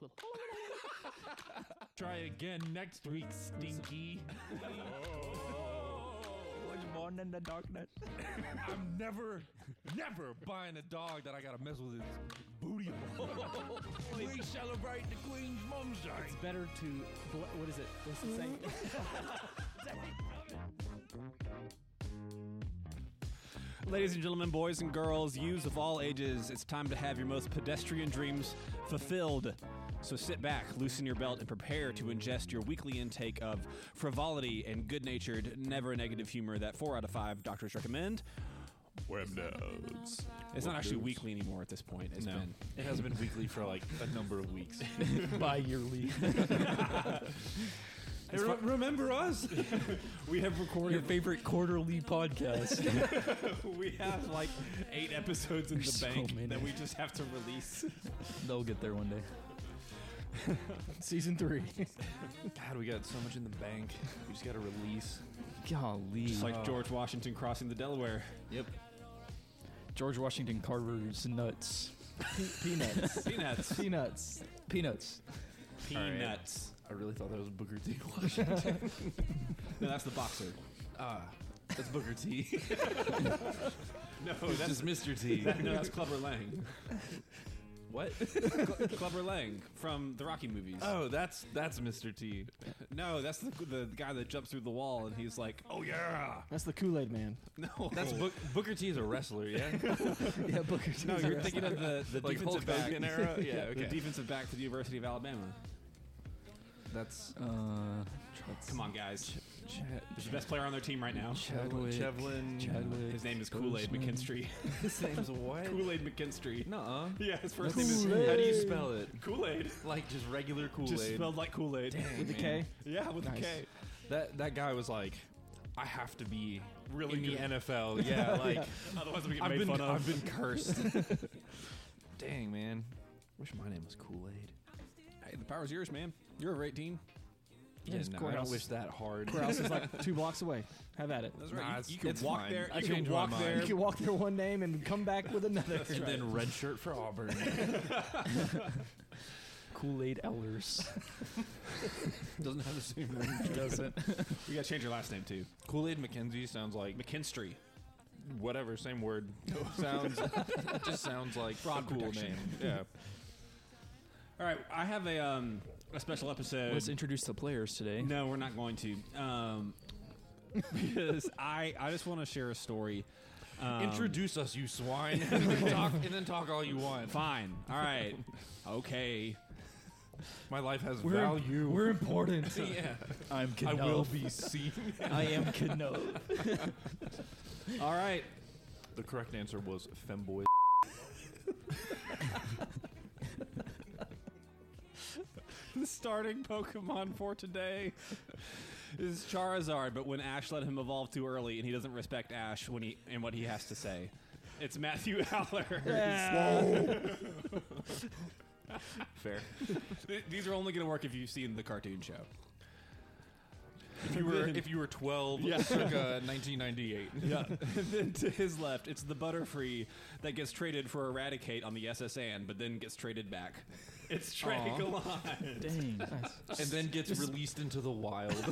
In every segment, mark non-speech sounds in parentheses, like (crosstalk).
(laughs) Try again next week, Stinky. Was born in the darkness. (laughs) I'm never, never buying a dog that I gotta mess with his booty hole. (laughs) we celebrate the Queen's Mom's Day. It's better to bl- what is it? What's the saying? Ladies and gentlemen, boys and girls, youths of all ages, it's time to have your most pedestrian dreams fulfilled. So sit back, loosen your belt, and prepare to ingest your weekly intake of frivolity and good natured, never negative humor that four out of five doctors recommend. Web notes. It's not actually weekly anymore at this point. It's No, been it hasn't been weekly for like a number of weeks. (laughs) Bi-yearly. (laughs) remember us? we have recorded Your favorite quarterly podcast. (laughs) we have like eight episodes in There's the so bank many. that we just have to release. They'll get there one day. (laughs) Season three. (laughs) God, we got so much in the bank. We just gotta release. Golly. Just like George Washington crossing the Delaware. Yep. George Washington Carver's nuts. (laughs) peanuts. Peanuts. Peanuts. Peanuts. Peanuts. I really thought that was Booker T. Washington. No, that's the boxer. ah, that's Booker T. No, That's that's just Mr. T. no, that's Clubber Lang. What? (laughs) Cl- Clubber Lang from the Rocky movies. Oh, that's that's Mr. T. No, that's the, the guy that jumps through the wall and he's like, "Oh yeah." That's the Kool Aid Man. No, That's Book, Booker T. is a wrestler, yeah. (laughs) Yeah, Booker T. No, you're thinking of the the Like defensive Hulk back Hogan era? Yeah, (laughs) okay. the defensive back to the University of Alabama. That's Uh, Come on, guys. Ch- Who's the best player on their team right now? Chadwick. Chevlin. Chadwick. His name is Kool Aid McKinstry. (laughs) His name's what? Kool Aid McKinstry. Nuh-uh. Yeah, his first That's- name is Kool-Aid. How do you spell it? Kool Aid. Like just regular Kool-Aid. Just spelled like Kool Aid. With the K. Yeah, with Nice. a K. That that guy was like, I have to be Really in the. NFL. (laughs) Yeah, like Otherwise, we get I've made been fun of. I've been cursed. (laughs) Dang man, wish my name was Kool Aid. Hey, the power's yours, man. You're over 18. Yeah, no, I don't wish that hard. Courthouse is like (laughs) two blocks away. Have at it. That's right. it's- you, you can it's walk fine. there. I You can walk there. You can walk there one name and come back with another. (laughs) and then red shirt for Auburn. (laughs) Kool Aid Elders. Doesn't have the same ring. Doesn't. We got to change your last name too. Kool Aid McKenzie sounds like McKinstry. whatever, same word. sounds just sounds like Fraud a cool protection. name. Yeah. All right, I have a um a special episode. Let's introduce the players today. No, we're not going to. Um, because I I just want to share a story. Um, Introduce us, you swine, (laughs) and then talk and then talk all you want. Fine. All right. okay. My life has We're, value. we're important. (laughs) yeah. I'm I will be seen. (laughs) I am Knopf. All right. The correct answer was femboy. (laughs) The starting Pokemon for today (laughs) is Charizard, but when Ash let him evolve too early, and he doesn't respect Ash when he and what he has to say. It's Matthew (laughs) Haller. Fair. Th- These are only going to work if you've seen the cartoon show. If you were if you were 12, Yeah. circa 1998. Uh, yeah. and then to his left, it's the Butterfree that gets traded for a Raticate on the S.S. Anne, but then gets traded back. It's Trey Aw. Gallant. Dang. and then gets released into the wild. (laughs)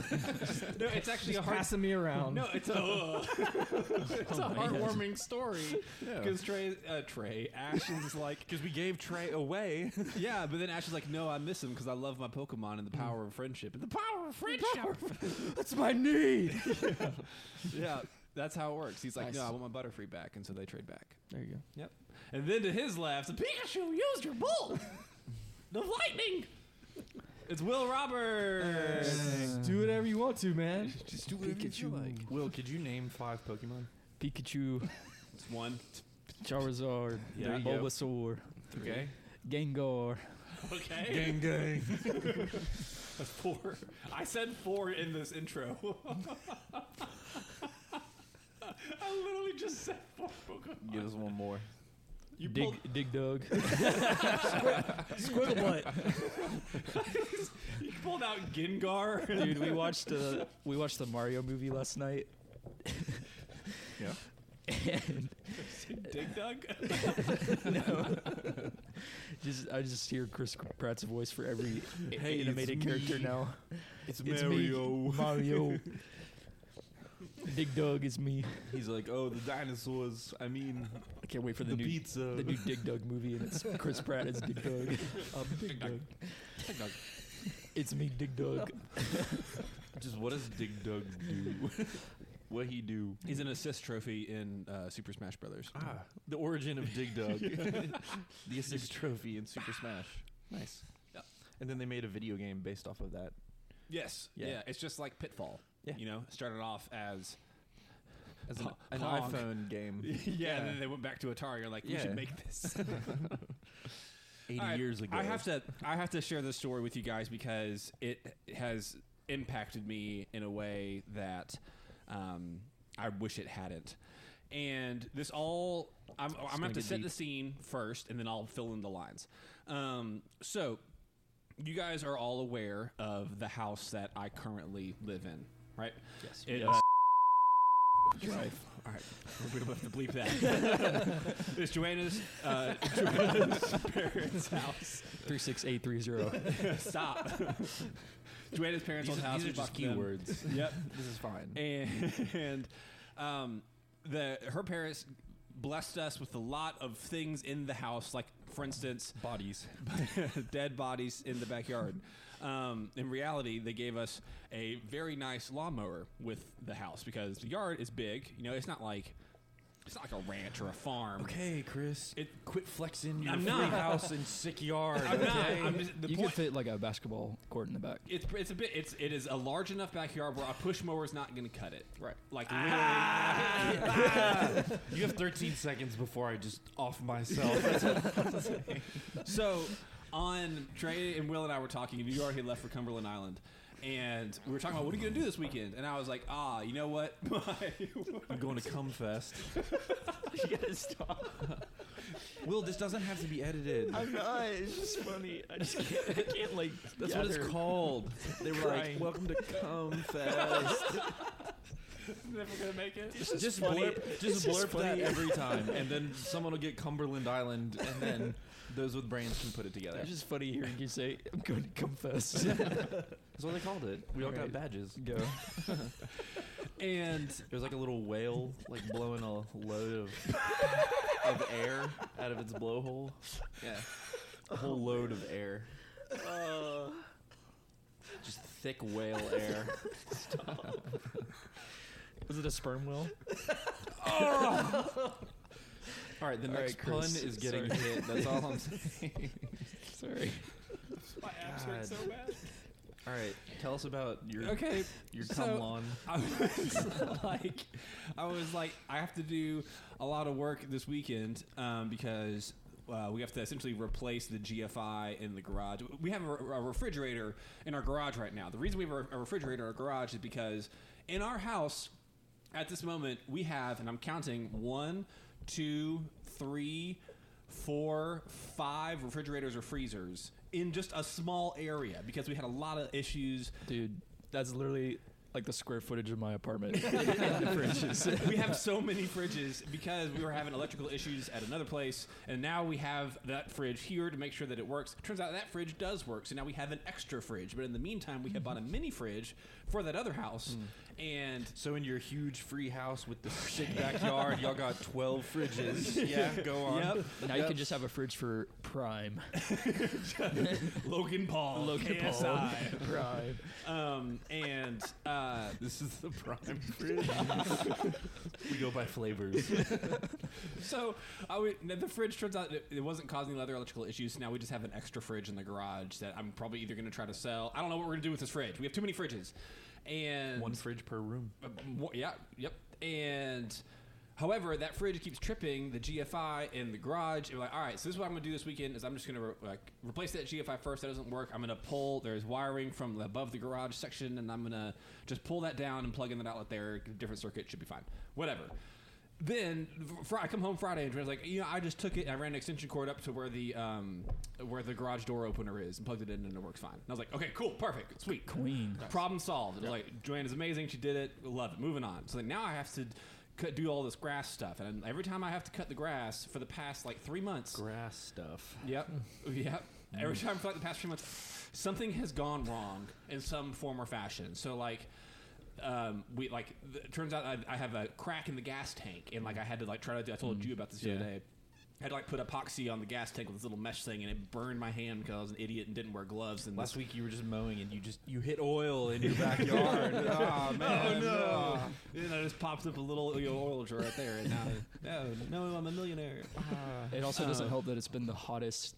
No, it's actually a heart. Passing me around. No, it's a (laughs) it's a heartwarming story Yeah. because Trey uh, Trey Ash is like Because we gave Trey away. (laughs) yeah, but then Ash is like no, I miss him because I love my Pokemon and the power of friendship and the power of friendship. That's my need. yeah, that's how it works. He's like Nice. no, I want my Butterfree back, and so they trade back. There you go. Yep. And then to his left, Pikachu used your bull. The lightning. It's Will Roberts. Do whatever you want to, man. Just do whatever you feel like. Will, could you name five Pokemon? Pikachu, It's one. Charizard, Yeah. There you go. Bulbasaur, Okay. Gengar. Okay. (laughs) Gang gang. That's four. I said four in this intro. (laughs) I literally just said four Pokemon. Give us one more. You pulled, Dig, Dig Dug. (laughs) (laughs) Squiggle butt. you pulled out Gengar. Dude, we watched uh, we watched the Mario movie last night. (laughs) Yeah. And (laughs) Dig Dug. No. Just I just hear Chris Pratt's voice for every Hey, animated character now. It's, It's Mario. me, Mario. (laughs) Dig Dug is me. He's like, oh, the dinosaurs. I mean, I can't wait for the, the new pizza. the new Dig Dug movie, and it's (laughs) Chris Pratt as Dig Dug. (laughs) Um, Dig Dug. It's me, Dig Dug. Just what does Dig Dug do? what he do? He's an assist trophy in uh, Super Smash Brothers. Ah, the origin of Dig Dug. the assist trophy in Super Smash. Nice. Yeah. And then they made a video game based off of that. Yes. Yeah. Yeah. It's just like Pitfall. Yeah. You know, started off as As an, an Pong. iPhone game. (laughs) yeah, and then they went back to Atari. You're like, we Yeah. should make this. (laughs) (laughs) 80 All right, years ago. I have to I have to share this story with you guys because it has impacted me in a way that um, I wish it hadn't. And this all I'm, I'm gonna have gonna set deep. the scene first, and then I'll fill in the lines. Um, so you guys are all aware of the house that I currently live in, right? Yes. It, Yes. uh, Drive. All right, we don't have to bleep that. (laughs) it's Joanna's, uh, Joanna's (laughs) parents' house. Three six eight three zero. (laughs) Stop. Joanna's parents' These, old are- house. these are just keywords. Yep. this is fine. And, and um, the her parents blessed us with a lot of things in the house, like for instance, Bodies. dead bodies in the backyard. Um, in reality, they gave us a very nice lawnmower with the house because the yard is big. You know, it's not like it's not like a ranch or a farm. Okay, Chris. It- quit flexing your I'm free not. house and sick yard. I'm not. okay? I'm just, the you point, could fit like a basketball court in the back. it's it's a bit it's it is a large enough backyard where a push mower is not going to cut it. Right. Like you have 13 seconds before I just off myself. (laughs) (laughs) so on Trey and Will and I were talking, and you already left for Cumberland Island. And we were talking about what are you gonna do this weekend, and I was like, ah, you know what? (laughs) I'm going to Cum Fest. (laughs) you gotta stop. Will, this doesn't have to be edited. I'm not. It's just funny. I just can't. I can't like. That's what it's called. They were like, "Welcome to Cum (laughs) Fest." Never gonna make it. just just funny. blurb, just It's just blurb that every time, and then someone will get Cumberland Island, and then those with brains can put it together. It's just funny hearing you say, "I'm going to confess." (laughs) That's what they called it. We all got badges. Go. (laughs) And There's like a little whale, like blowing a load of of air out of its blowhole. Yeah, a whole oh, load of air. Uh. Just thick whale air. (laughs) Was it a sperm whale? Oh! All right, the All next right, pun is getting sorry. hit. That's all I'm (laughs) saying. (laughs) Sorry. my abs hurt so bad. All right, tell us about your Okay, your so- cum lawn. I was (laughs) like, I was like, I have to do a lot of work this weekend um, because uh, we have to essentially replace the GFI in the garage. We have a, a refrigerator in our garage right now. The reason we have a, a refrigerator in our garage is because in our house, at this moment, we have, and I'm counting one, two, three, four, five refrigerators or freezers in just a small area because we had a lot of issues Dude, that's literally like the square footage of my apartment. (laughs) (laughs) in the fridges. we have so many fridges because we were having electrical issues at another place, and now we have that fridge here to make sure that it works. Turns out that fridge does work, so now we have an extra fridge. But in the meantime, we have bought a mini fridge for that other house, mm. And So in your huge free house with the sick backyard, y'all got 12 fridges. (laughs) Yeah, go on. yep, now you can just have a fridge for Prime. (laughs) Logan Paul, Logan Paul. Prime. um, and uh, (laughs) This is the prime fridge. we go by flavors. So I would, now the fridge turns out it, it wasn't causing any other electrical issues. So now we just have an extra fridge in the garage that I'm probably either going to try to sell. I don't know what we're going to do with this fridge. We have too many fridges, and One fridge per room. Uh, yeah, yep. And however, that fridge keeps tripping the GFI in the garage. And like, all right, so this is what I'm going to do this weekend is I'm just going to re- like replace that GFI first. That doesn't work. I'm going to pull. There's wiring from above the garage section, and I'm going to just pull that down and plug in that outlet there. Different circuit should be fine. Whatever. Then fr- I come home Friday and I was like, you know, I just took it. and I ran an extension cord up to where the um, where the garage door opener is and plugged it in, and it works fine. And I was like, okay, cool, perfect, sweet. Queen. Problem solved. Like Joanna's amazing. She did it. Love it. Moving on. So then now I have to cut, do all this grass stuff, and every time I have to cut the grass for the past like three months, Grass stuff. Yep. (laughs) Yep. Every time for like the past three months, something has gone wrong in some form or fashion. So like, um, we like. th- It turns out I, I have a crack in the gas tank, and like I had to like try to. do I told mm. you about this the other day. I had to like put epoxy on the gas tank with this little mesh thing, and it burned my hand because I was an idiot and didn't wear gloves. And Last week you were just mowing and you just you hit oil in your (laughs) backyard. (laughs) oh man. Oh no! And I just pops up a little oil jar right there, and now, no, (laughs) oh, no, I'm a millionaire. Ah. It also uh, doesn't help that it's been the hottest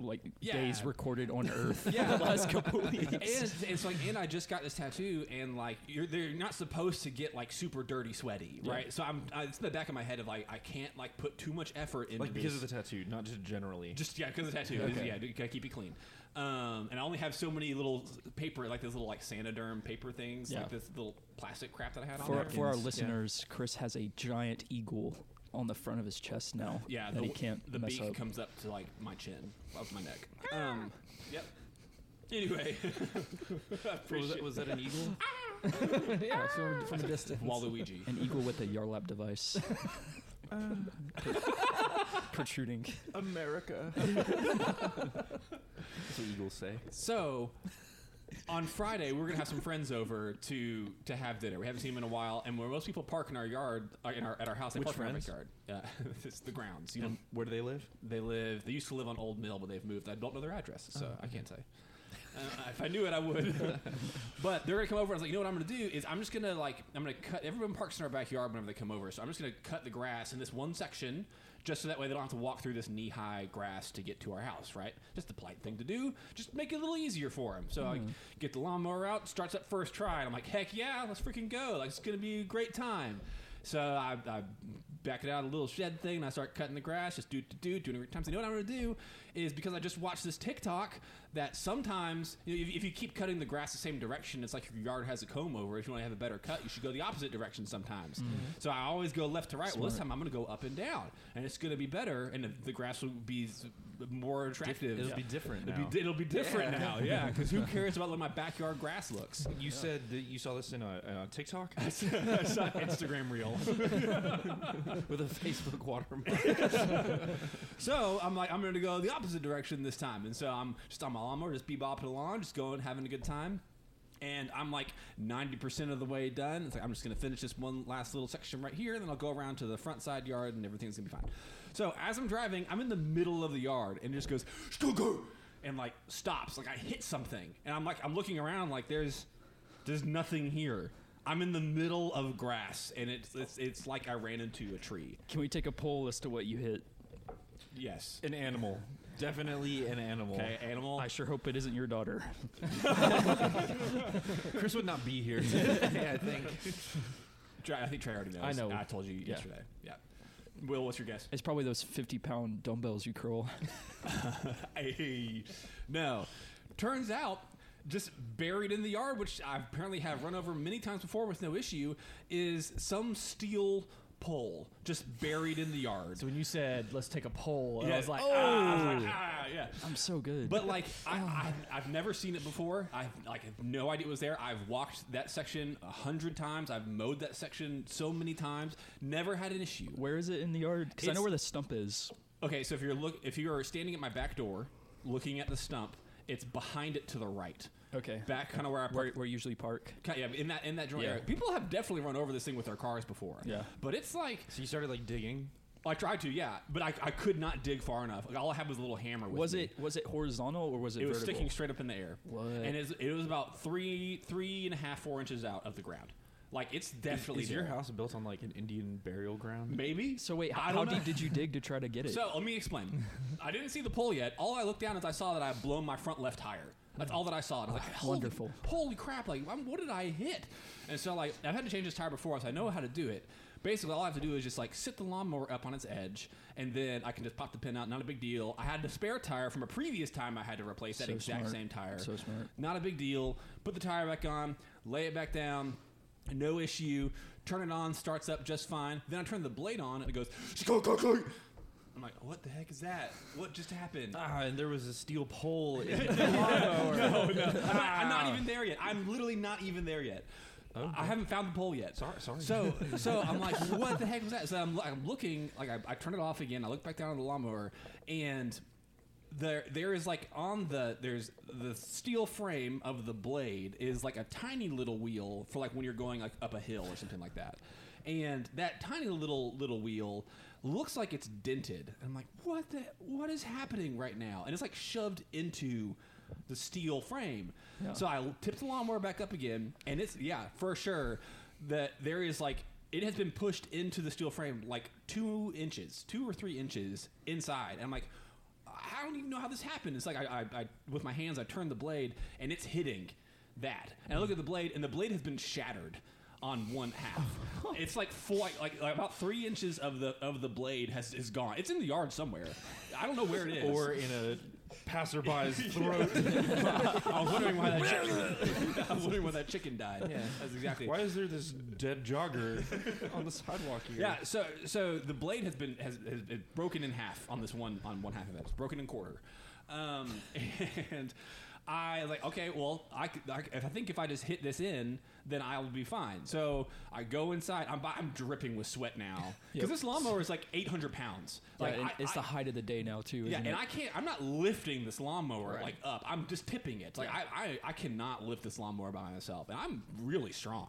like Yeah. days recorded on (laughs) Earth. Yeah. the last couple weeks. and it's like, and I just got this tattoo, and like, you're they're not supposed to get like super dirty, sweaty, right? So I'm, I, it's in the back of my head of like, I can't like put too much effort into Like because this. of the tattoo, not just generally. just yeah, because of the tattoo. Okay. Yeah, gotta keep it clean. Um, and I only have so many little paper, like those little like Saniderm paper things, Yeah. like this little plastic crap that I had on for, there. for our Napkins, yeah. listeners, Chris has a giant eagle on the front of his chest now. (laughs) yeah, that the, he can't the mess beak up. comes up to like my chin, up my neck. Um, yep. Anyway, (laughs) was, that, was that an eagle? (laughs) yeah, from, from a distance. Waluigi. An eagle with a Yarlap device protruding. America. That's what eagles say. So, on Friday, we're gonna have some friends over to to have dinner. We haven't seen them in a while, and where most people park in our yard, uh, in our at our house, they Which park friends? in our backyard. Uh, it's (laughs) the grounds. You know, And where do they live? they live. They used to live on Old Mill, but they've moved. I don't know their address, so Oh, I can't say. Uh, if I knew it, I would. (laughs) but they're gonna come over. I was like, you know what I'm gonna do is I'm just gonna like I'm gonna cut. Everyone parks in our backyard whenever they come over, so I'm just gonna cut the grass in this one section, just so that way they don't have to walk through this knee-high grass to get to our house. Right? Just the polite thing to do. Just make it a little easier for them. So I mm-hmm. get the lawnmower out, starts up first try, and I'm like, heck yeah, let's freaking go! Like it's gonna be a great time. So I, I back it out a little shed thing, and I start cutting the grass, just do do do, doing it times. You know what I'm gonna do is because I just watched this TikTok that sometimes you know, if, if you keep cutting the grass the same direction, it's like your yard has a comb over. If you want to have a better cut, you should go the opposite direction sometimes. Mm-hmm. So I always go left to right. Well, this time I'm gonna go up and down, and it's gonna be better, and the, the grass will be more attractive. It'll be different It'll now. be, it'll be different now, yeah. Because who (laughs) cares about what my backyard grass looks? You said that you saw this in a, a TikTok (laughs) I saw an Instagram reel. (laughs) with a Facebook watermark. So I'm like, I'm going to go the opposite direction this time. And so I'm just on my lawnmower, just bebopping along, just going, having a good time. And I'm like 90% of the way done. It's like, I'm just going to finish this one last little section right here. And then I'll go around to the front side yard and everything's going to be fine. So as I'm driving, I'm in the middle of the yard and it just goes, "Skugger," and like stops. Like I hit something. And I'm like, I'm looking around like there's, there's nothing here. I'm in the middle of grass and it's, it's, it's like I ran into a tree. Can we take a poll as to what you hit? Yes. An animal. Definitely an animal. Okay, animal. I sure hope it isn't your daughter. (laughs) Chris would not be here (laughs) (laughs) today, I think. Trey, I think Trey already knows. I know. I told you Yeah. yesterday. Yeah. Will, what's your guess? It's probably those 50 pound dumbbells you curl. (laughs) (laughs) hey, no. Turns out, just buried in the yard, which I apparently have run over many times before with no issue, is some steel pole just buried in the yard. So when you said let's take a poll, I was like, ah, I was like, Oh. ah, yeah. I'm so good. But like I, I, I've never seen it before. I've like have no idea it was there. I've walked that section a hundred times. I've mowed that section so many times. Never had an issue. where is it in the yard? Because I know where the stump is. Okay, so if you're look if you are standing at my back door, looking at the stump, it's behind it to the right, Okay. back kind of where I Where, park. where you usually park. Ki- yeah, in that in that joint Yeah. area. People have definitely run over this thing with their cars before. Yeah. but it's like So you started like digging. I tried to, yeah, but I, I could not dig far enough. Like, all I had was a little hammer. With Was me. it was it horizontal or was it, It was vertical? sticking straight up in the air. What? And it's, it was about three three and a half four inches out of the ground. Like it's definitely Is your there. house built on like an Indian burial ground? Maybe. So wait, I how, how don't know. deep did you dig to try to get it? So let me explain. (laughs) I didn't see the pole yet. All I looked down is I saw that I had blown my front left tire. That's all that I saw. And I was like, holy, Wonderful. Holy crap! Like, I'm- what did I hit? And so like, I've had to change this tire before, so I know how to do it. Basically, all I have to do is just like sit the lawnmower up on its edge, and then I can just pop the pin out. Not a big deal. I had the spare tire from a previous time I had to replace that So exact smart. same tire. So smart. Not a big deal. Put the tire back on, lay it back down, no issue. Turn it on, starts up just fine. Then I turn the blade on, and it goes. I'm like, what the heck is that? What just happened? Ah, and there was a steel pole. In (laughs) the no, no, I'm not, (laughs) I'm not even there yet. I'm literally not even there yet. I haven't found the pole yet. Sorry, sorry. So, (laughs) so I'm like, what the heck was that? So I'm, I'm looking, like I, I turn it off again. I look back down at the lawnmower, and there, there is like on the there's the steel frame of the blade is like a tiny little wheel for like when you're going like up a hill or something like that, and that tiny little little wheel looks like it's dented. And I'm like, what the what is happening right now? And it's like shoved into the steel frame. Yeah. So I tip the lawnmower back up again, and it's yeah for sure that there is like it has been pushed into the steel frame like two inches, two or three inches inside. And I'm like, I don't even know how this happened. It's like I, I, I with my hands I turn the blade and it's hitting that, and I look at the blade and the blade has been shattered on one half. (laughs) it's like four, like, like about three inches of the of the blade has is gone. It's in the yard somewhere. I don't know where it is. or in a passerby's (laughs) throat. (laughs) I was wondering why that chicken. I was wondering why that chicken died. Yeah. that's exactly. Why is there this dead jogger on the sidewalk here? Yeah, so so the blade has been has, has been broken in half on this one on one half of it. It's broken in quarter, um, and I like, okay, well, I, I if I think if I just hit this in, then I'll be fine. So I go inside. I'm I'm dripping with sweat now (laughs) because Yep. this lawnmower is like 800 pounds. Like yeah, and I- it's I- the height of the day now too. yeah, isn't and it? I can't. I'm not lifting this lawnmower like up. I'm just tipping it. Like I, I, I cannot lift this lawnmower by myself, and I'm really strong.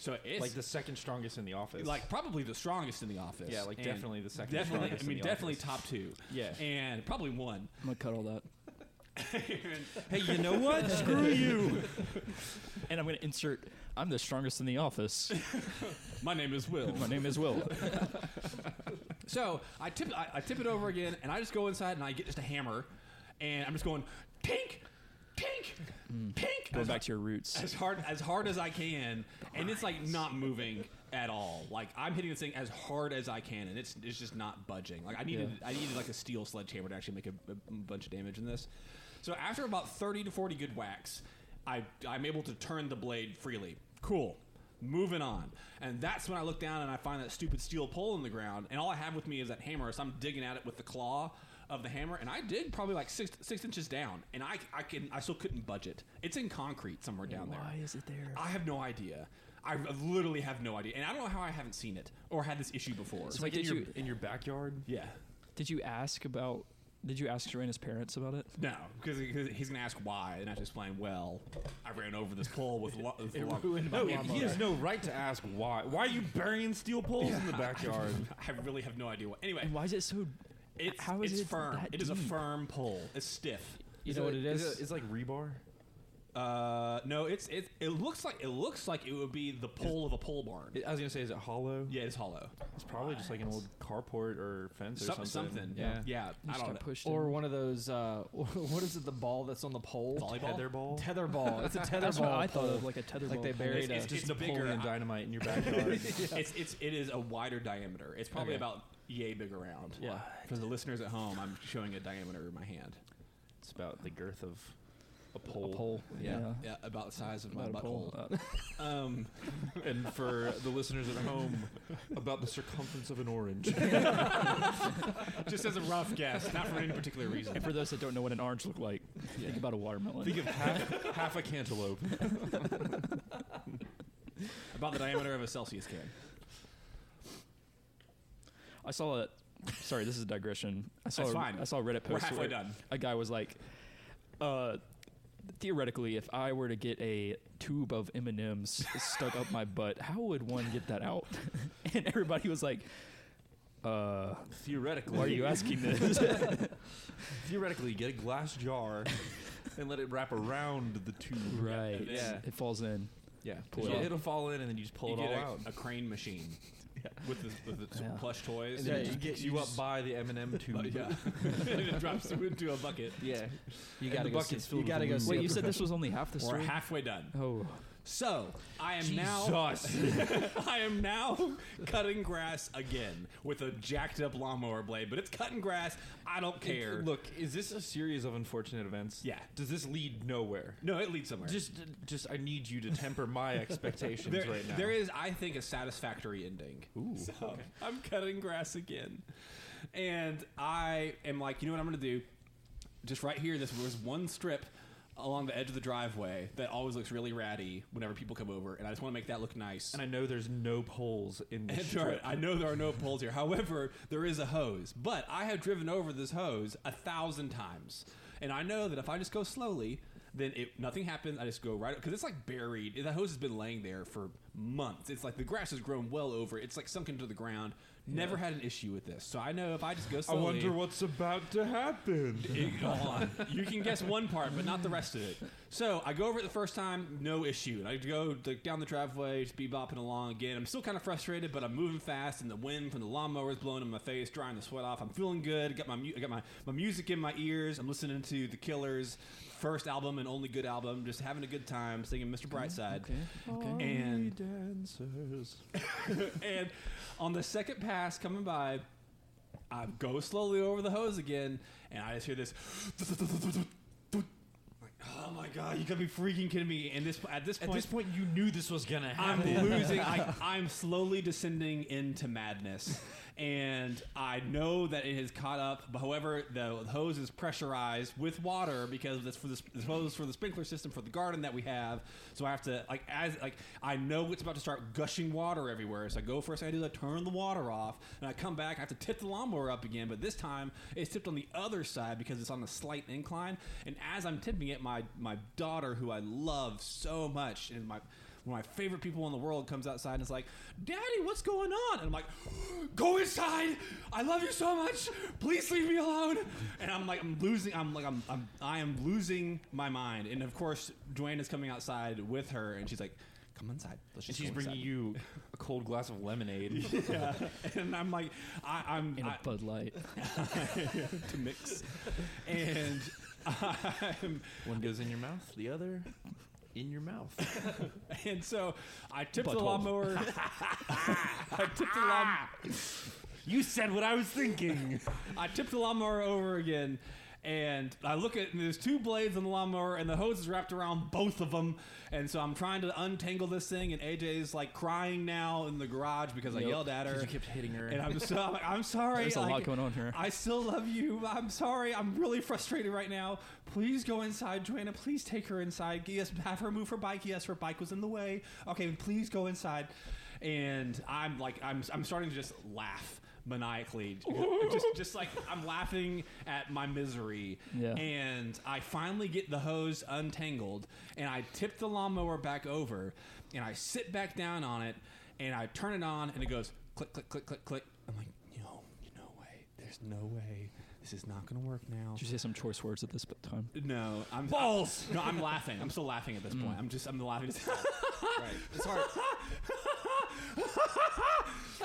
So it's like the second strongest in the office. like probably the strongest in the office. Yeah, like And definitely the second Definitely, strongest I in mean, the definitely office. top two. Yeah. and probably one. I'm gonna cut all that, (laughs) hey, you know what? Screw (laughs) you. and I'm gonna insert. I'm the strongest in the office. (laughs) My name is Will. My name is Will. So I tip, I, I tip it over again, and I just go inside and I get just a hammer, and I'm just going tink, tink, mm. tink. Going as, back to your roots. as hard as hard as I can, and it's like not moving at all. Like I'm hitting this thing as hard as I can, and it's it's just not budging. Like I needed I needed like a steel sledgehammer to actually make a, a bunch of damage in this. So after about 30 to 40 good whacks, I I'm able to turn the blade freely. Cool. Moving on. And that's when I look down and I find that stupid steel pole in the ground, and all I have with me is that hammer, so I'm digging at it with the claw of the hammer, and I dig probably like six six inches down, and I I can I still couldn't budge it. It's in concrete somewhere down there. Why is it there? I have no idea. I literally have no idea, and I don't know how I haven't seen it or had this issue before. It's So like did in your, you- in your backyard. yeah, Did you ask about? Did you ask Serena's parents about it? no, because he's gonna ask why, and I have to explain. Well, I ran over this pole with, lo- with lo- No, he has no right to ask why. Why are you burying steel poles in the backyard? (laughs) I really have no idea what. Anyway, And why is it so? it's how is it's it firm. that It is a deep? firm pole. It's stiff. You know what it is? It's like rebar. Uh, no, it's it. It looks like it looks like it would be the pole of a pole barn. I was gonna say, is it hollow? yeah, it's hollow. It's probably just like an old carport or fence or Some- something. something. Yeah. Yeah, You I don't got know. pushed Or in. one of those, uh, (laughs) what is it, the ball that's on the pole? Volleyball? Tetherball. Tether ball. It's a tether (laughs) That's ball. what I thought of, like a tether Like ball they pole. buried It's- a. it's- Just it's bigger. Napoleon dynamite in your (laughs) backyard. It's it's it is a wider diameter. It's probably Okay. about yay big around. Yeah. For the listeners at home, I'm showing a diameter in my hand. it's about the girth of a pole. a pole. Yeah. Yeah, about the size of my About a pole. butthole. Uh, (laughs) Um, And for the listeners at home, about the circumference of an orange. (laughs) just as a rough guess, not for any particular reason. and for those that don't know what an orange look like, think about a watermelon. Think of half, half a cantaloupe. (laughs) About the diameter of a Celsius can. I saw a. Sorry, this is a digression. I saw That's a, fine. I saw a Reddit post. We're halfway where done. A guy was like, uh, theoretically, if I were to get a tube of M and M's stuck up my butt, how would one get that out? (laughs) and everybody was like, uh, Theoretically, why are you asking this? (laughs) Theoretically, get a glass jar and let it wrap around the tube. right. Yeah. It falls in. Yeah, Pull it, it will fall in, and then you just pull you it all a, out. a crane machine with the, with the (laughs) Yeah. plush toys. And Yeah, then it you just get- picks you you up just- by the M&M (laughs) tube. But, yeah. (laughs) and it drops into a bucket. yeah. You gotta the go bucket's see, filled you gotta go lube. see Wait, you said this was only half the We're story? halfway done. Oh, So I am now (laughs) I am now cutting grass again with a jacked up lawnmower blade, but it's cutting grass. I don't care. Look, is this a series of unfortunate events? Yeah. Does this lead nowhere? no, it leads somewhere. Just, just, I need you to temper my (laughs) expectations there, right now. there is, I think, a satisfactory ending. Ooh. So I'm cutting grass again, and I am like, you know what I'm going to do? Just right here, this was one strip along the edge of the driveway that always looks really ratty whenever people come over, and I just want to make that look nice. And I know there's no poles in the And there- strip. I know there are no poles here. However, there is a hose. But I have driven over this hose a thousand times, and I know that if I just go slowly, then it nothing happens. I just go right because it's like buried. That hose has been laying there for months. It's like the grass has grown well over. it. It's like sunk into the ground. Never had an issue with this. So I know if I just go I slowly. wonder what's about to happen. (laughs) It- hold on. You can guess one part, but not the rest of it. So I go over it the first time, no issue. And I go like, down the driveway, just be bopping along again. I'm still kind of frustrated, but I'm moving fast, and the wind from the lawnmower is blowing in my face, drying the sweat off. I'm feeling good. Got my mu- I got my, my music in my ears. I'm listening to the Killers' first album and only good album. Just having a good time, singing Mr. Brightside. Okay. Okay. And dancers. (laughs) and on the second pass coming by, I go slowly over the hose again, and I just hear this. Like, oh my god, you gotta be freaking kidding me! And this at this At point, this point, you knew this was gonna happen. I'm losing. I, (laughs) I'm slowly descending into madness, and I know that it has caught up. But however, the hose is pressurized with water because that's for the hose for the sprinkler system for the garden that we have. So I have to like as like I know it's about to start gushing water everywhere. So I go first. I do that. Turn the water off, and I come back. I have to tip the lawnmower up again, but this time it's tipped on the other side because it's on a slight incline. And as I'm tipping it, my my daughter, who I love so much, and my one of my favorite people in the world comes outside and is like, "Daddy, what's going on?" And I'm like, "Go inside. I love you so much. Please leave me alone." And I'm like, I'm losing. I'm like, I'm, I'm I am losing my mind. And of course, Dwayne is coming outside with her, and she's like, "Come inside." Let's And she's bringing inside." you a cold glass of lemonade. (laughs) Yeah. and I'm like, I, I'm In I- a Bud Light. (laughs) to mix, and I'm One goes in your mouth, the other in your mouth. (laughs) And so I tipped the Butthole. lawnmower. (laughs) (laughs) I tipped the lawn. you said what I was thinking. I tipped the lawnmower over again, and I look at and there's two blades on the lawnmower, and the hose is wrapped around both of them. And so I'm trying to untangle this thing, and AJ's like crying now in the garage because I Yep. yelled at her. You kept hitting her. And I'm so I'm, like, I'm sorry. There's a like, lot going on here. I still love you. I'm sorry. I'm really frustrated right now. Please go inside, Joanna. Please take her inside. Yes, have her move her bike. Yes, her bike was in the way. Okay, please go inside. And I'm like, I'm, I'm starting to just laugh maniacally, (laughs) just, just like I'm laughing at my misery. Yeah. And I finally get the hose untangled, and I tip the lawnmower back over, and I sit back down on it, and I turn it on, and it goes click, click, click, click, click. I'm like, no, no way. There's no way. This is not going to work now. Did you say some choice words at this time? No, (laughs) I'm Balls! no, I'm laughing. I'm still laughing at this mm. point. I'm just, I'm laughing. (laughs) right. It's hard.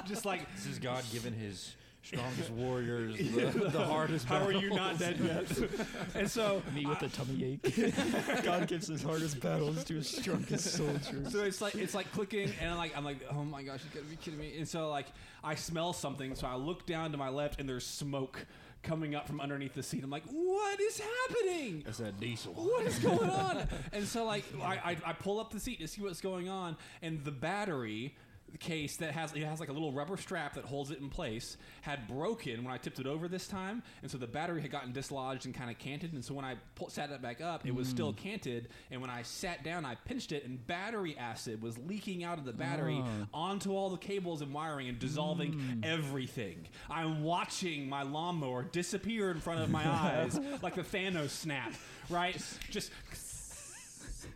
(laughs) just like, This is God giving his strongest (laughs) warriors the, the hardest how are you not dead yet? (laughs) and so, Me with a tummy ache. God gives his hardest battles to his strongest soldiers. so it's like it's like clicking, and I'm like I'm like, oh my gosh, you gotta be kidding me! And so like I smell something, so I look down to my left, and there's smoke coming up from underneath the seat. I'm like, what is happening? That's that diesel. what is going on? and so like I, I, I pull up the seat to see what's going on, and the battery case that has it has like a little rubber strap that holds it in place had broken when I tipped it over this time, and so the battery had gotten dislodged and kind of canted, and so when I pull, sat it back up, it was still mm. canted, and when I sat down, I pinched it, and battery acid was leaking out of the battery oh. onto all the cables and wiring and dissolving mm. everything. I'm watching my lawnmower disappear in front of my eyes (laughs) like the Thanos snap, right? Just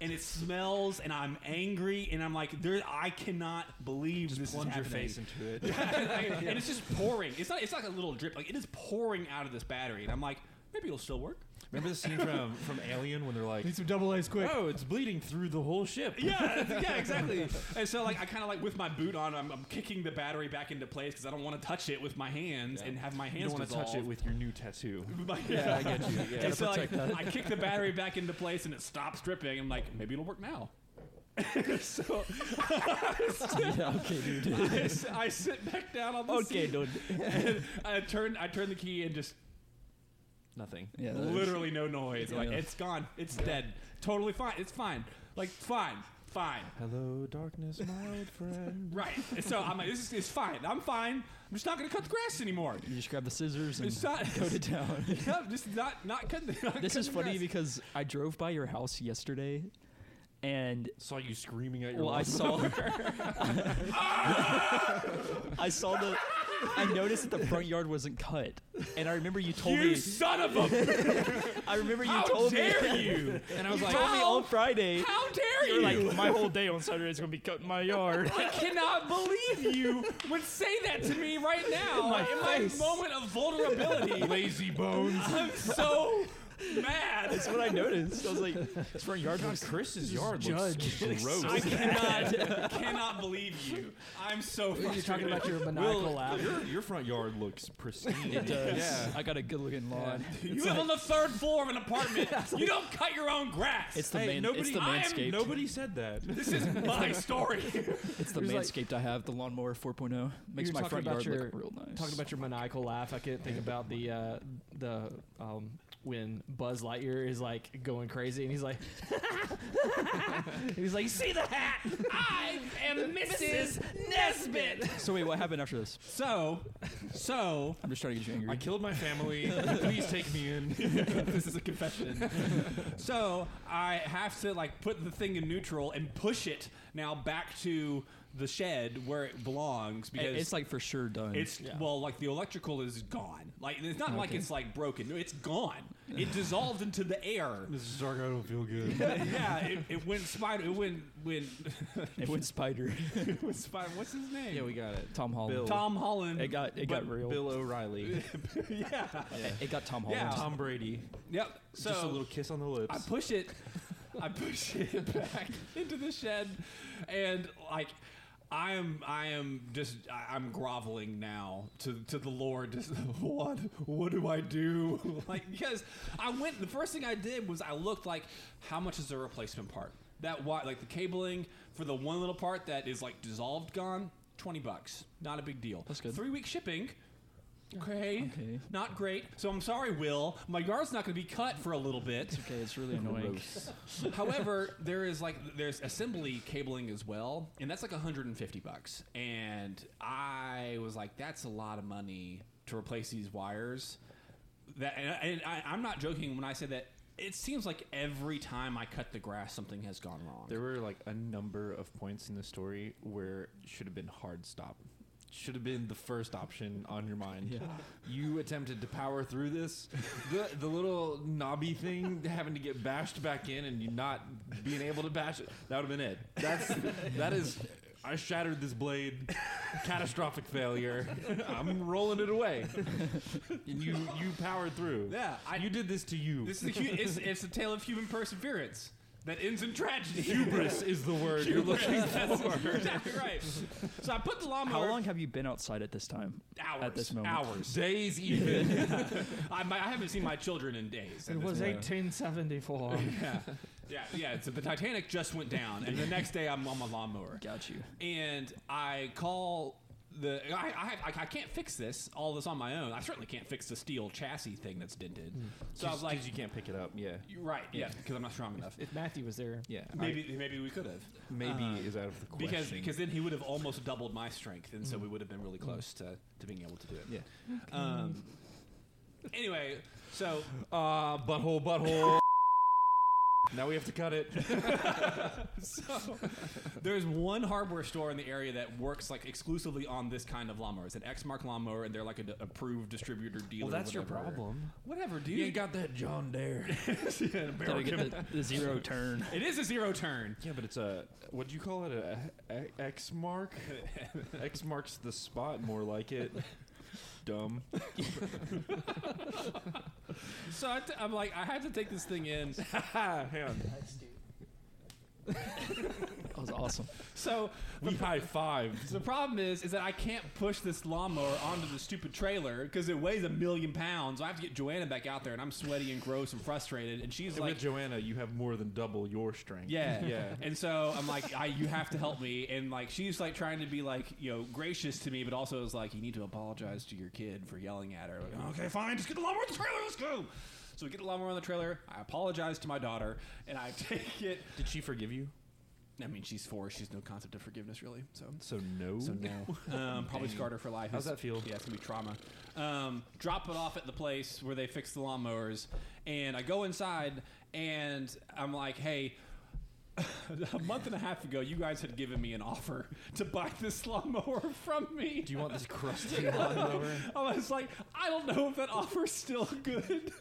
and it smells, and I'm angry, and I'm like, there, I cannot believe this Plunge is your face into it. (laughs) (laughs) and it's just pouring. It's not. It's like a little drip. Like it is pouring out of this battery, and I'm like, maybe it'll still work. Remember the scene from, from Alien when they're like, Need some double A's quick. oh, it's bleeding through the whole ship. Yeah, yeah, exactly. (laughs) and so, like, I kind of like with my boot on, I'm, I'm kicking the battery back into place because I don't want to touch it with my hands and have my hands. You don't want to touch it with your new tattoo. (laughs) yeah, I get you. (laughs) Yeah. And so like, I kick the battery back into place and it stops dripping. I'm like, maybe it'll work now. so yeah, okay, dude. I, s- I sit back down on the okay, seat dude. and I turn I turn the key and just Nothing. Yeah, that is- literally no noise. Like Yeah. it's gone. It's dead. Totally fine. It's fine. Like fine. Fine. Hello, darkness, my old (laughs) friend. Right. And so I'm like, this is it's fine. I'm fine. I'm just not going to cut the grass anymore. You just grab the scissors and It's not. go to town. yeah, just not not cutting. The, (laughs) not this is the funny grass. because I drove by your house yesterday, and Saw you screaming at your well, I saw. (laughs) Ah! I saw the. I noticed that the front yard wasn't cut, and I remember you told me. you me. son of a! (laughs) I remember you told me. How told dare me. (laughs) you? And I was You like, told me on Friday. How dare you? You're like, my whole day on Saturday is gonna be cutting my yard. I cannot believe you would say that to me right now In my in face. my moment of vulnerability. lazy bones. I'm so (laughs) mad. That's what I noticed. I was like, (laughs) his front yard God, was Chris's yard judge. (laughs) looks gross. I cannot, cannot believe you. I'm so frustrated. You're talking about your maniacal Will, laugh. your, your front yard looks pristine. It does. Yeah. I got a good looking lawn. You live on the third floor of an apartment. You don't cut your own grass. It's the Hey, main. nobody- it's the I am. Nobody said that. this is my story. It's the It was like- manscaped I have. The lawnmower 4.0 makes my talking front about yard your- look real nice. Talking about your maniacal laugh, I can't think about the uh, the um, when Buzz Lightyear is like going crazy and he's like, (laughs) he's like, see the hat? I am Mrs. Nesbitt. So wait, what happened after this? So, so I'm just trying to get you angry. I killed my family. (laughs) Please take me in. (laughs) this is a confession. so I have to like put the thing in neutral and push it now back to the shed where it belongs because it's like for sure done. It's well, like the electrical is gone. Like it's not like it's like broken. No, it's gone. It dissolved into the air. (laughs) Mrs. Stark, I don't feel good. (laughs) yeah, it, it went spider. It went went. (laughs) it went spider. it went spider. What's his name? yeah, we got it. Tom Holland. Bill. Tom Holland. It got it got real. Bill O'Reilly. yeah. It, it got Tom Holland. Yeah. Holland. Tom Brady. Yep. So Just a little kiss on the lips. I push it. I push it back into the shed, and like. I am, I am just, I- I'm groveling now to, to the Lord. Just (laughs) what, what do I do? (laughs) like because I went. The first thing I did was I looked like, how much is the replacement part? That what, like the cabling for the one little part that is like dissolved, gone, twenty bucks. Not a big deal. That's good. Three week shipping. Okay. Okay. Not great. So I'm sorry, Will. My yard's not going to be cut for a little bit. Okay, it's really (laughs) annoying. (laughs) However, there is like there's assembly cabling as well, and that's like 150 bucks. And I was like, that's a lot of money to replace these wires. That and, and I, I'm not joking when I say that. It seems like every time I cut the grass, something has gone wrong. There were like a number of points in the story where it should have been hard stop. Should have been the first option on your mind. Yeah. You attempted to power through this. The the little knobby thing having to get bashed back in and you not being able to bash it. That would have been it. That's that is I shattered this blade. Catastrophic failure. I'm rolling it away. And you you powered through. Yeah, I- you did this to you. this is a, hu- it's, it's a tale of human perseverance that ends in tragedy. (laughs) hubris is the word you're looking (laughs) That's exactly right. So I put the lawnmower. How long have you been outside at this time? Hours. At this moment. Hours. Days even. (laughs) I, I haven't seen my children in days. It was 1874. Yeah, yeah, yeah. So the Titanic just went down, and the next day I'm on my lawnmower, Got you. and I call the. I, I, I, I can't fix this all this on my own. I certainly can't fix the steel chassis thing that's dented. So I was like, you can't pick it up. Yeah. "You're right, yeah, because I'm not strong enough. if Matthew was there, Yeah. Maybe maybe we could have maybe Uh, is out of the question. because because then he would have almost doubled my strength, and so we would have been really close to, to being able to do it. yeah. Um. Anyway, so Uh butthole butthole. Now we have to cut it. (laughs) so there's one hardware store in the area that works like exclusively on this kind of lawnmower. It's an Exmark lawnmower, and they're like an approved distributor dealer. Well, that's your whatever. problem. Whatever, dude. You ain't got that John Deere. (laughs) Gotta get the, the zero (laughs) turn. it is a zero turn. yeah, but it's a what do you call it? A, a X mark. X marks the spot. More like it. Dumb. So I t- I'm like, I had to take this thing in. (laughs) Hang on. (laughs) That was awesome. (laughs) So We high five. the problem is, is that I can't push this lawnmower onto the stupid trailer because it weighs a million pounds. I have to get Joanna back out there, and I'm sweaty and gross and frustrated. And she's like, with Joanna, you have more than double your strength. Yeah, (laughs) Yeah. And so I'm like, I, you have to help me, and like she's like trying to be like, you know, gracious to me, but also is like, you need to apologize to your kid for yelling at her. Like, okay, fine, just get the lawnmower on the trailer, let's go. So we get the lawnmower on the trailer. I apologize to my daughter, and I (laughs) take it. Did she forgive you? I mean, she's four. She's no concept of forgiveness, really. So, So no. so no. (laughs) Um, probably scarred her for life. How's that feel? Yeah, it's gonna be trauma. Um, drop it off at the place where they fix the lawnmowers, and I go inside, and I'm like, "Hey, (laughs) a month and a half ago, you guys had given me an offer to buy this lawnmower (laughs) from me. Do you want this crusty lawnmower? (laughs) I was like, I don't know if that offer's still good,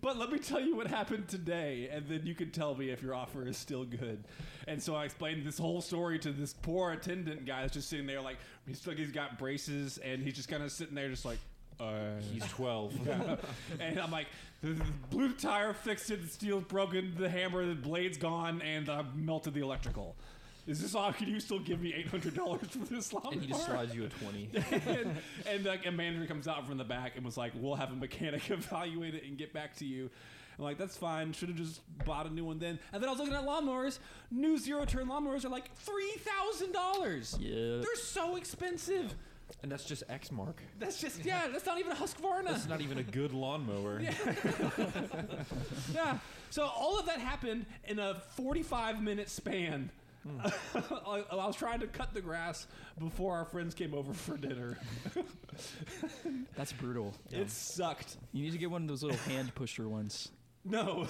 but let me tell you what happened today, and then you can tell me if your offer is still good. And so I explained this whole story to this poor attendant guy that's just sitting there, like he's like he's got braces, and he's just kind of sitting there, just like. Uh, He's 12. (laughs) (laughs) and I'm like, the, the blue tire fixed it, the steel's broken, the hammer, the blade's gone, and I melted the electrical. Is this all? Can you still give me eight hundred dollars for this lawnmower? And he just slides you a 20. (laughs) and, and like a manager comes out from the back and was like, "We'll have a mechanic evaluate it and get back to you." I'm like, "That's fine. Should have just bought a new one then." And then I was looking at lawnmowers. New zero turn lawnmowers are like three thousand dollars. Yeah. They're so expensive. And that's just Exmark. That's just yeah. That's not even a Husqvarna. That's not even a good lawnmower. (laughs) yeah. (laughs) yeah. So all of that happened in a 45 minute span. Hmm. (laughs) I, I was trying to cut the grass before our friends came over for dinner. That's brutal. It sucked. You need to get one of those little hand pusher ones. No,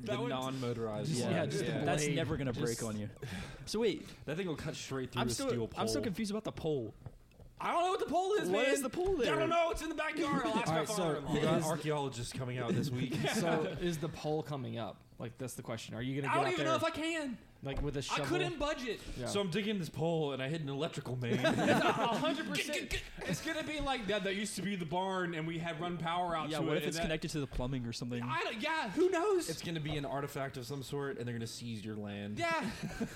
the that would non-motorized. Yeah, one. just the that's never gonna break Just- on you. So wait, That thing will cut straight through I'm a still steel pole. I'm still confused about the pole. I don't know what the pole is, What man. is the pole I don't know. It's in the backyard. I'll ask All my right, so father-in-law. We got Is- archaeologists coming out this week. (laughs) So is the pole coming up? Like that's the question. Are you gonna get it? I don't out even there know if I can. like with a I shovel? I couldn't budget. Yeah. So I'm digging this pole and I hit an electrical main. (laughs) (laughs) hundred percent. It's gonna be like that. That used to be the barn, and we had run power out Yeah, to what it. if it's that- connected to the plumbing or something? I don't, yeah, who knows? it's going to be an artifact of some sort, and they're going to seize your land. yeah,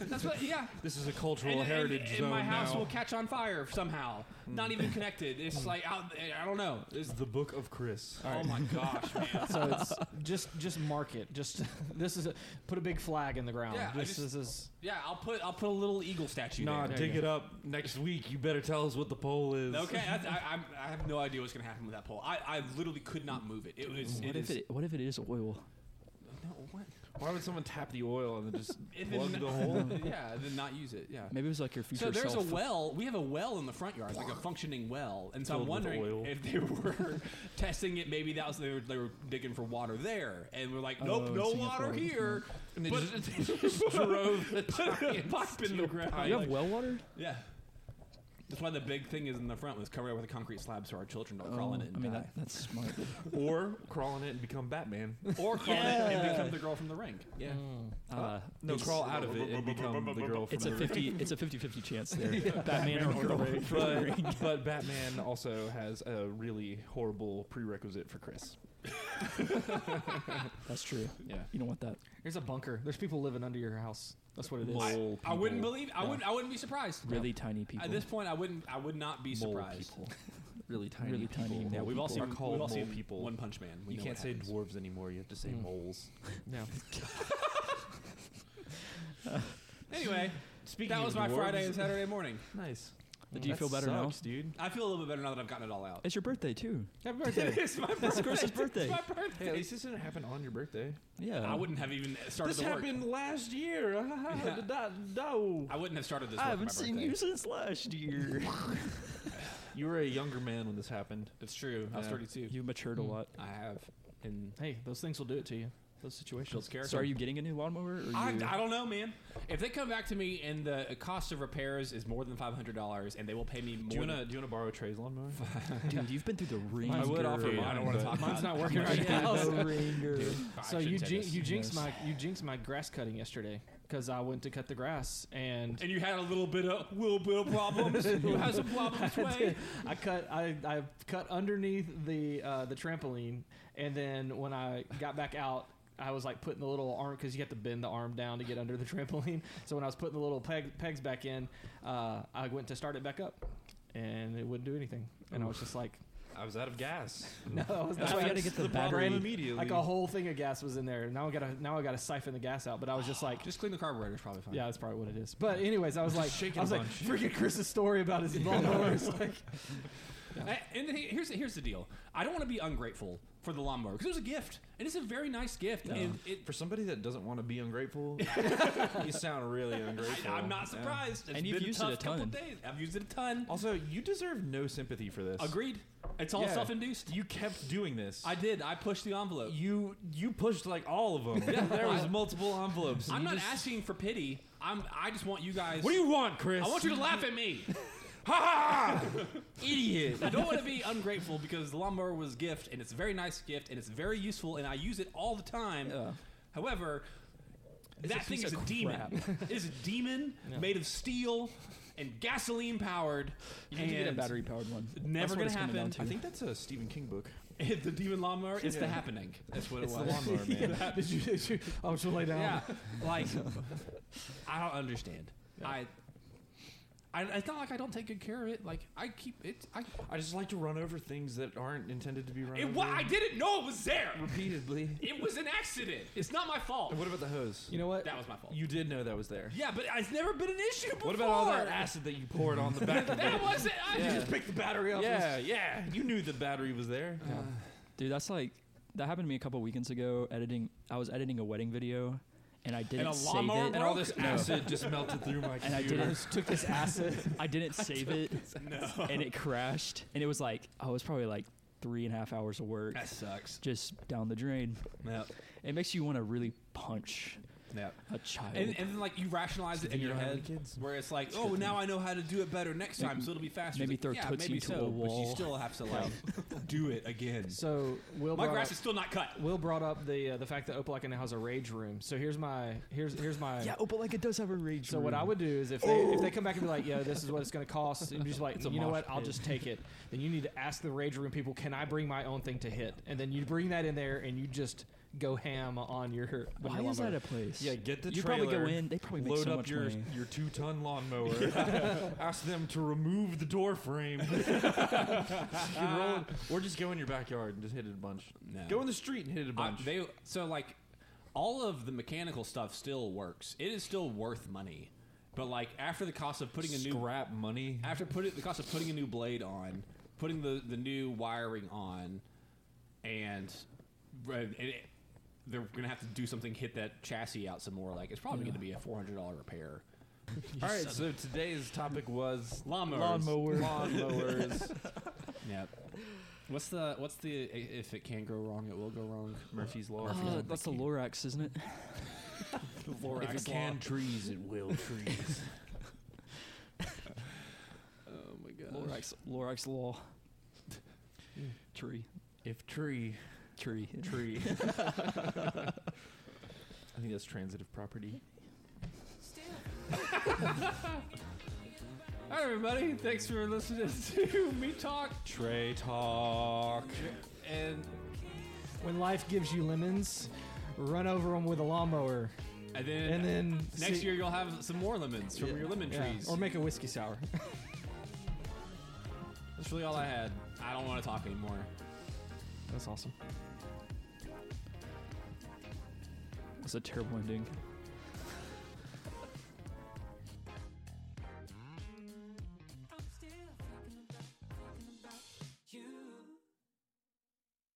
that's what. Yeah. (laughs) This is a cultural and, and- heritage and zone my house now. will catch on fire somehow. Not even connected. It's like I, I don't know. It's, the book of Chris. oh my gosh, man. (laughs) so it's just just mark it. Just (laughs) this is a, put a big flag in the ground. Yeah, I this, just- this is Yeah, I'll put I'll put a little eagle statue Nah, there. There dig you it up next week. You better tell us what the poll is. Okay, I, I, I'm- (laughs) I have no idea what's gonna happen with that pole. I, I literally could not move it. It was. what it if is- it what if it is oil? No, what? Why would someone tap the oil and then just (laughs) If plug it- the hole? (laughs) yeah, then not use it. Yeah. Maybe it was like your future So there's self. a well. We have a well in the front yard, like a functioning well, and so I'm Filled with wondering oil. if they (laughs) were testing it. Maybe that was they were, they were digging for water there, and we're like, oh, nope, Oh, no Singapore. water here. And they But- just, they just drove the Put a giant pipe in the ground. you have like- well water? yeah. That's why the big thing is in the front was covered with a concrete slab so our children don't crawl in Oh, it and I mean die. that, that's smart. (laughs) or crawl in it and become Batman. (laughs) or crawl in it and become the girl from the ring. Yeah. Uh, No, crawl out of it and become the (laughs) girl from It's the a ring. 50 it's a 50-50 chance there. Batman or girl. from the But, but Batman also has a really horrible prerequisite for Chris. (laughs) That's true. Yeah. You don't want that. there's a bunker. There's people living under your house. That's what it is. Mole I wouldn't believe. I Yeah. wouldn't. I wouldn't be surprised. Really tiny people. At this point, I wouldn't. I would not be Mole surprised. people. (laughs) Really tiny Really people. tiny Yeah, mole we've all people. seen. Are called we've all mole seen people. One Punch Man. We You know can't what say happens. dwarves anymore. You have to say Mm. moles. (laughs) Yeah. Anyway, Speaking that was of my dwarves- Friday and Saturday morning. Nice. Do you That feel better now? dude? I feel a little bit better now that I've gotten it all out. It's your birthday too. Happy birthday. (laughs) it's my birthday. It's Chris's birthday. It's my birthday. Hey, at least this didn't happen on your birthday. Yeah. I wouldn't have even started This the work. happened last year. Yeah. Da- no. I wouldn't have started this. I work haven't my seen birthday. you since last year. (laughs) (laughs) You were a younger man when this happened. It's true. I was Yeah. 32. you matured a Mm. lot. I have. And Hey, those things will do it to you. Those situations. character. So are you getting a new lawnmower? Or I, you, I don't know, man. If they come back to me and the cost of repairs is more than five hundred dollars, and they will pay me more, Do you wanna do you wanna borrow Trey's lawnmower? (laughs) dude, you've been through the ringer. (laughs) I would offer mine. I don't wanna but- talk Mine's about not working right (laughs) now. the ringer. I So you say jin- you jinxed my you jinxed my grass cutting yesterday because I went to cut the grass and and you had a little bit of little bit of problems. Who has a problem way? I cut I, I cut underneath the uh, the trampoline and then when I got back out I was like putting the little arm because you have to bend the arm down to get under the (laughs) trampoline. So when I was putting the little peg, pegs back in, uh, I went to start it back up, and it wouldn't do anything. And I was just like, I was out of gas. (laughs) no, I was That's why you gotta get the (laughs) the problem battery. immediately. like a whole thing of gas was in there. Now I gotta now I gotta siphon the gas out. But I was just like, (gasps) Just clean the carburetor is probably fine. yeah, that's probably what it is. But anyways, I was like, shaking I was like, bunch. freaking Chris's story about his lawnmower. It's like, A- And he- here's here's the deal. I don't want to be ungrateful for the lawnmower because it was a gift, and it's a very nice gift. And it, For somebody that doesn't want to be ungrateful, (laughs) you sound really ungrateful. I, am not Yeah. surprised. It's And you've been used a it tough a couple ton. days. I've used it a ton. Also, you deserve no sympathy for this. Agreed. It's all Yeah. self-induced. You kept doing this. I did. I pushed the envelope. you you pushed like all of them. there was multiple envelopes. and I'm you not just- asking for pity. I'm. I just want you guys. What do you want, Chris? I want you to laugh at me. (laughs) (laughs) idiot. I don't want to be ungrateful because the lawnmower was a gift, and it's a very nice gift, and it's very useful, and I use it all the time. Yeah. However, that thing is a of demon. it is a demon (laughs) made of steel and gasoline powered. You need to get a battery powered one. Never That's what gonna it's coming happen. down to. I think that's a Stephen King book. (laughs) the demon lawnmower. It's the happening. That's what It's it the was. lawnmower man. did you? Did you? Oh, she'll lay down. Yeah, like I don't understand. I, I, it's not like I don't take good care of it. Like I keep it. I, I just like to run over things that aren't intended to be run it over. wa- I didn't know it was there. repeatedly. It was an accident. It's not my fault. And what about the hose? You know what? That was my fault. You did know that was there. yeah, but it's never been an issue before. What about all that acid that you poured on the back of (laughs) it? That wasn't. I Yeah. just picked the battery up. Yeah, yeah. You knew the battery was there. Uh, dude, that's like that happened to me a couple weekends ago. Editing, I was editing a wedding video, and I didn't a save it. And all this acid just melted through my (laughs) And I didn't. Just took this acid. I didn't (laughs) save it, No. and it crashed. And it was like, oh, it was probably like three and a half hours of work That sucks. just down the drain. Yep. It makes you want to really punch Yep. a child. And, and then like you rationalize it in your head, kids? where it's like, oh, now I know how to do it better next time, so it'll be faster. maybe It's like, throw yeah, Tootsie maybe to so, a but you wall. still have to like (laughs) do it again. So Will My brought grass up, is still not cut. Will brought up the uh, the fact that Opelika now has a rage room. So here's my here's here's my yeah, oh, like it does have a rage. Room. So what I would do is if they if they come back and be like, "Yo, this is what it's going to cost," and just like, you know mosh what, I'll just take it. Then you need to ask the rage room people, "Can I bring my own thing to hit?" And then you bring that in there and you just go ham on your. on Why your is that a place? Yeah, get the you trailer. probably go in. They probably make load so up much your money. your two ton lawnmower. (laughs) (laughs) Ask them to remove the door frame. (laughs) you can roll, or just go in your backyard and just hit it a bunch. No. Go in the street and hit it a Uh, bunch. they so like all of the mechanical stuff still works. It is still worth money, but like after the cost of putting a new scrap money. after putting the cost of putting a new blade on, putting the the new wiring on, and, and it, they're gonna have to do something, hit that chassis out some more. Like it's probably gonna be a four hundred dollar repair. (laughs) All right, so today's topic was Lawnmowers. Lawnmower. lawnmowers. (laughs) Yep. What's the what's the if it can go wrong, it will go wrong. Murphy's law. Uh, that's the Lorax, isn't it? (laughs) Lorax if it can trees, it will trees. Oh my god. Lorax, Lorax law. Tree, if tree, tree, tree. (laughs) I think that's transitive property. All right, everybody. Thanks for listening to me talk. Trey talk. And When life gives you lemons, run over them with a lawnmower, and then and then next see- year you'll have some more lemons from Yeah. your lemon yeah, trees. or make a whiskey sour. (laughs) (laughs) That's really all I had. I don't want to talk anymore. That's awesome. That's a terrible ending.